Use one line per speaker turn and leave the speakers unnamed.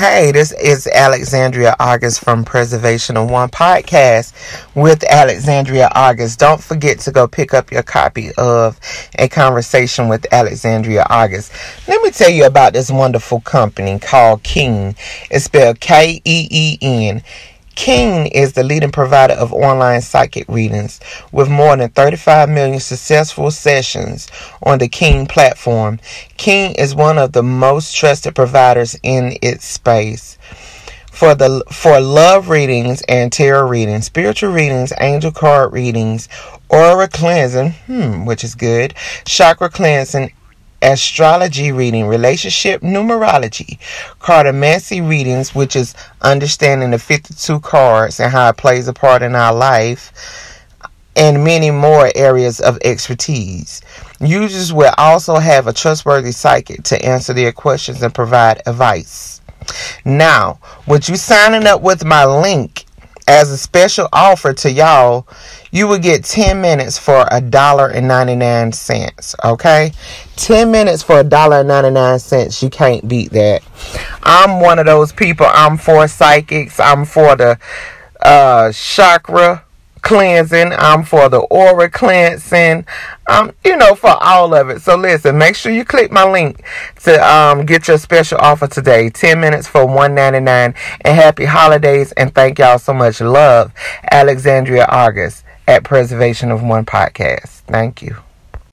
Hey, this is Alexandria August from Preservation of One podcast with Alexandria August. Don't forget to go pick up your copy of A Conversation with Alexandria August. Let me tell you about this wonderful company called Keen. It's spelled K E E N. Keen is the leading provider of online psychic readings with more than 35 million successful sessions on the Keen platform. Keen is one of the most trusted providers in its space. For the for love readings and tarot readings, spiritual readings, angel card readings, aura cleansing, hmm, which is good, chakra cleansing, astrology reading, relationship numerology, cartomancy readings, which is understanding the 52 cards and how it plays a part in our life, and many more areas of expertise. Users will also have a trustworthy psychic to answer their questions and provide advice. Now, with you signing up with my link as a special offer to y'all, you will get 10 minutes for a dollar and 99 cents. Okay? 10 minutes for a dollar and 99 cents. You can't beat that. I'm one of those people. I'm for psychics. I'm for the uh, chakra cleansing. I'm for the aura cleansing. Um, you know, for all of it. So listen, make sure you click my link to um get your special offer today. 10 minutes for 199 and happy holidays and thank y'all so much. Love Alexandria August at Preservation of One Podcast. Thank you.